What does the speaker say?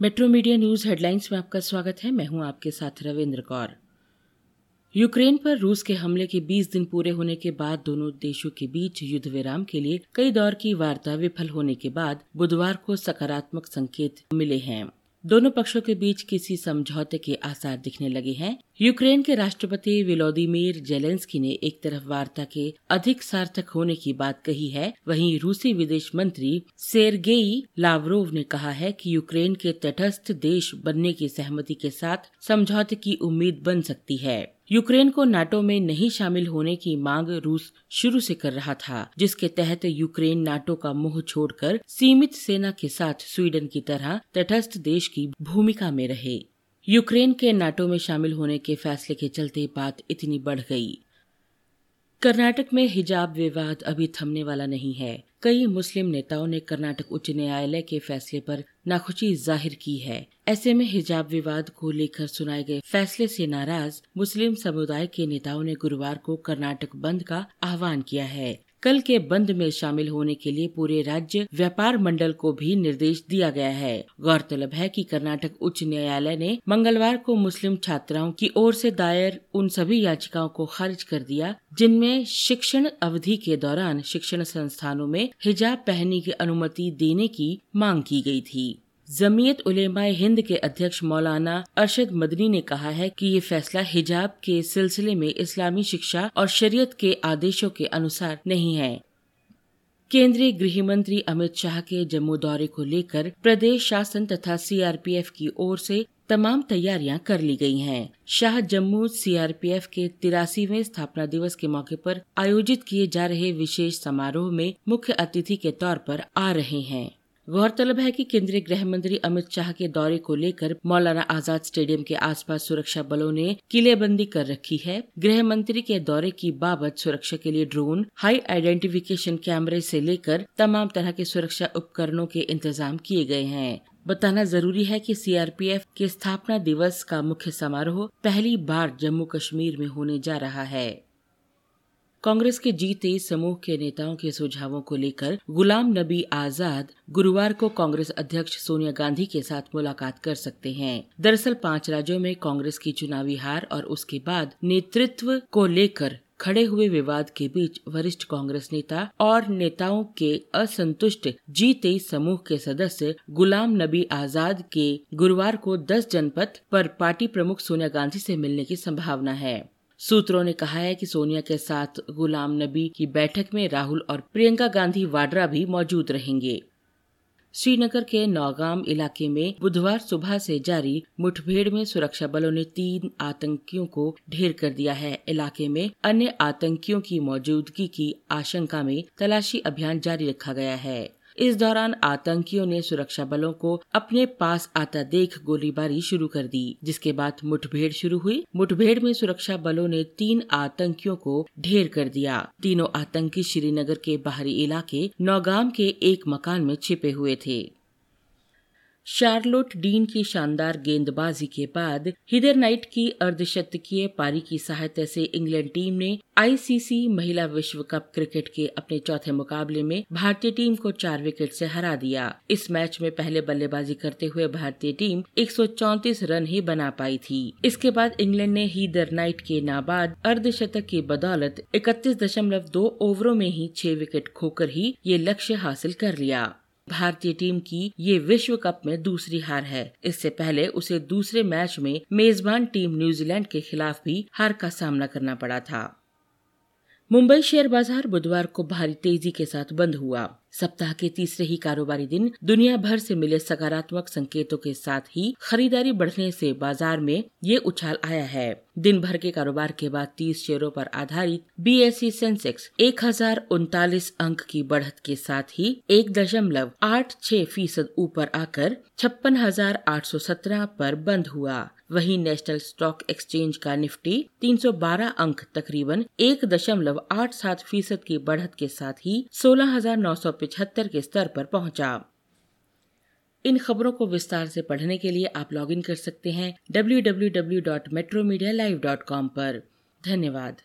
Metro media news headlines में आपका स्वागत है। मैं हूँ आपके साथ रविंद्र कौर। यूक्रेन पर रूस के हमले के 20 दिन पूरे होने के बाद दोनों देशों के बीच युद्ध विराम के लिए कई दौर की वार्ता विफल होने के बाद बुधवार को सकारात्मक संकेत मिले हैं। दोनों पक्षों के बीच किसी समझौते के आसार दिखने लगे हैं। यूक्रेन के राष्ट्रपति विलोदिमीर जेलेंस्की ने एक तरफ़ वार्ता के अधिक सार्थक होने की बात कही है, वहीं रूसी विदेश मंत्री सेरगेई लावरोव ने कहा है कि यूक्रेन के तटस्थ देश बनने की सहमति के साथ समझौते की उम्मीद बन सकती है। यूक्रेन को नाटो में नहीं शामिल होने की मांग रूस शुरू से कर रहा था, जिसके तहत यूक्रेन नाटो का मुँह छोड़कर सीमित सेना के साथ स्वीडन की तरह तटस्थ देश की भूमिका में रहे। यूक्रेन के नाटो में शामिल होने के फैसले के चलते बात इतनी बढ़ गई। कर्नाटक में हिजाब विवाद अभी थमने वाला नहीं है। कई मुस्लिम नेताओं ने कर्नाटक उच्च न्यायालय के फैसले पर नाखुशी ज़ाहिर की है। ऐसे में हिजाब विवाद को लेकर सुनाए गए फैसले से नाराज़ मुस्लिम समुदाय के नेताओं ने गुरुवार को कर्नाटक बंद का आह्वान किया है। कल के बंद में शामिल होने के लिए पूरे राज्य व्यापार मंडल को भी निर्देश दिया गया है। गौरतलब है कि कर्नाटक उच्च न्यायालय ने मंगलवार को मुस्लिम छात्राओं की ओर से दायर उन सभी याचिकाओं को खारिज कर दिया, जिनमें शिक्षण अवधि के दौरान शिक्षण संस्थानों में हिजाब पहनने की अनुमति देने की मांग की गई थी। जमीयत उलेमाए हिंद के अध्यक्ष मौलाना अरशद मदनी ने कहा है कि ये फैसला हिजाब के सिलसिले में इस्लामी शिक्षा और शरीयत के आदेशों के अनुसार नहीं है केंद्रीय गृह मंत्री अमित शाह के जम्मू दौरे को लेकर प्रदेश शासन तथा सीआरपीएफ की ओर से तमाम तैयारियाँ कर ली गई हैं। शाह जम्मू सीआरपीएफ के तिरासीवें स्थापना दिवस के मौके पर आयोजित किए जा रहे विशेष समारोह में मुख्य अतिथि के तौर पर आ रहे हैं गौरतलब है कि केंद्रीय गृह मंत्री अमित शाह के दौरे को लेकर मौलाना आज़ाद स्टेडियम के आसपास सुरक्षा बलों ने किलेबंदी कर रखी है। गृह मंत्री के दौरे की बाबत सुरक्षा के लिए ड्रोन, हाई आइडेंटिफिकेशन कैमरे से लेकर तमाम तरह के सुरक्षा उपकरणों के इंतज़ाम किए गए हैं। बताना ज़रूरी है कि सीआरपीएफ के स्थापना दिवस का मुख्य समारोह पहली बार जम्मू कश्मीर में होने जा रहा है। कांग्रेस के जी तेईस समूह के नेताओं के सुझावों को लेकर गुलाम नबी आज़ाद गुरुवार को कांग्रेस अध्यक्ष सोनिया गांधी के साथ मुलाकात कर सकते हैं। दरअसल पाँच राज्यों में कांग्रेस की चुनावी हार और उसके बाद नेतृत्व को लेकर खड़े हुए विवाद के बीच वरिष्ठ कांग्रेस नेता और नेताओं के असंतुष्ट जी तेईस समूह के सदस्य गुलाम नबी आज़ाद के गुरुवार को 10 जनपद पर पार्टी प्रमुख सोनिया गांधी से मिलने की संभावना है। सूत्रों ने कहा है कि सोनिया के साथ गुलाम नबी की बैठक में राहुल और प्रियंका गांधी वाड्रा भी मौजूद रहेंगे। श्रीनगर के नौगाम इलाके में बुधवार सुबह से जारी मुठभेड़ में सुरक्षा बलों ने तीन आतंकियों को ढेर कर दिया है। इलाके में अन्य आतंकियों की मौजूदगी की आशंका में तलाशी अभियान जारी रखा गया है। इस दौरान आतंकियों ने सुरक्षा बलों को अपने पास आता देख गोलीबारी शुरू कर दी, जिसके बाद मुठभेड़ शुरू हुई। मुठभेड़ में सुरक्षा बलों ने तीन आतंकियों को ढेर कर दिया। तीनों आतंकी श्रीनगर के बाहरी इलाके नौगाम के एक मकान में छिपे हुए थे। शार्लोट डीन की शानदार गेंदबाजी के बाद हिदर नाइट की अर्धशतकीय पारी की सहायता से इंग्लैंड टीम ने आईसीसी महिला विश्व कप क्रिकेट के अपने चौथे मुकाबले में भारतीय टीम को चार विकेट से हरा दिया। इस मैच में पहले बल्लेबाजी करते हुए भारतीय टीम एक रन ही बना पाई थी। इसके बाद इंग्लैंड ने हीदर नाइट के नाबाद अर्धशतक की बदौलत इकतीस दशमलव दो ओवरों में ही छह विकेट खोकर ही ये लक्ष्य हासिल कर लिया। भारतीय टीम की ये विश्व कप में दूसरी हार है। इससे पहले उसे दूसरे मैच में मेजबान टीम न्यूजीलैंड के खिलाफ भी हार का सामना करना पड़ा था। मुंबई शेयर बाज़ार बुधवार को भारी तेज़ी के साथ बंद हुआ। सप्ताह के तीसरे ही कारोबारी दिन दुनिया भर से मिले सकारात्मक संकेतों के साथ ही खरीदारी बढ़ने से बाज़ार में ये उछाल आया है। दिन भर के कारोबार के बाद 30 शेयरों पर आधारित बीएसई सेंसेक्स एक हज़ार उनतालीस अंक की बढ़त के साथ ही एक दशमलव आठ छह फ़ीसद ऊपर आकर छप्पन हज़ार आठ सौ सत्रह बंद हुआ। वहीं नेशनल स्टॉक एक्सचेंज का निफ्टी 312 अंक तकरीबन एक दशमलव आठ सात फ़ीसद की बढ़त के साथ ही सोलह हज़ार नौ सौ पिछहत्तर के स्तर पर पहुँचा। इन खबरों को विस्तार से पढ़ने के लिए आप लॉगिन कर सकते हैं डब्ल्यू पर धन्यवाद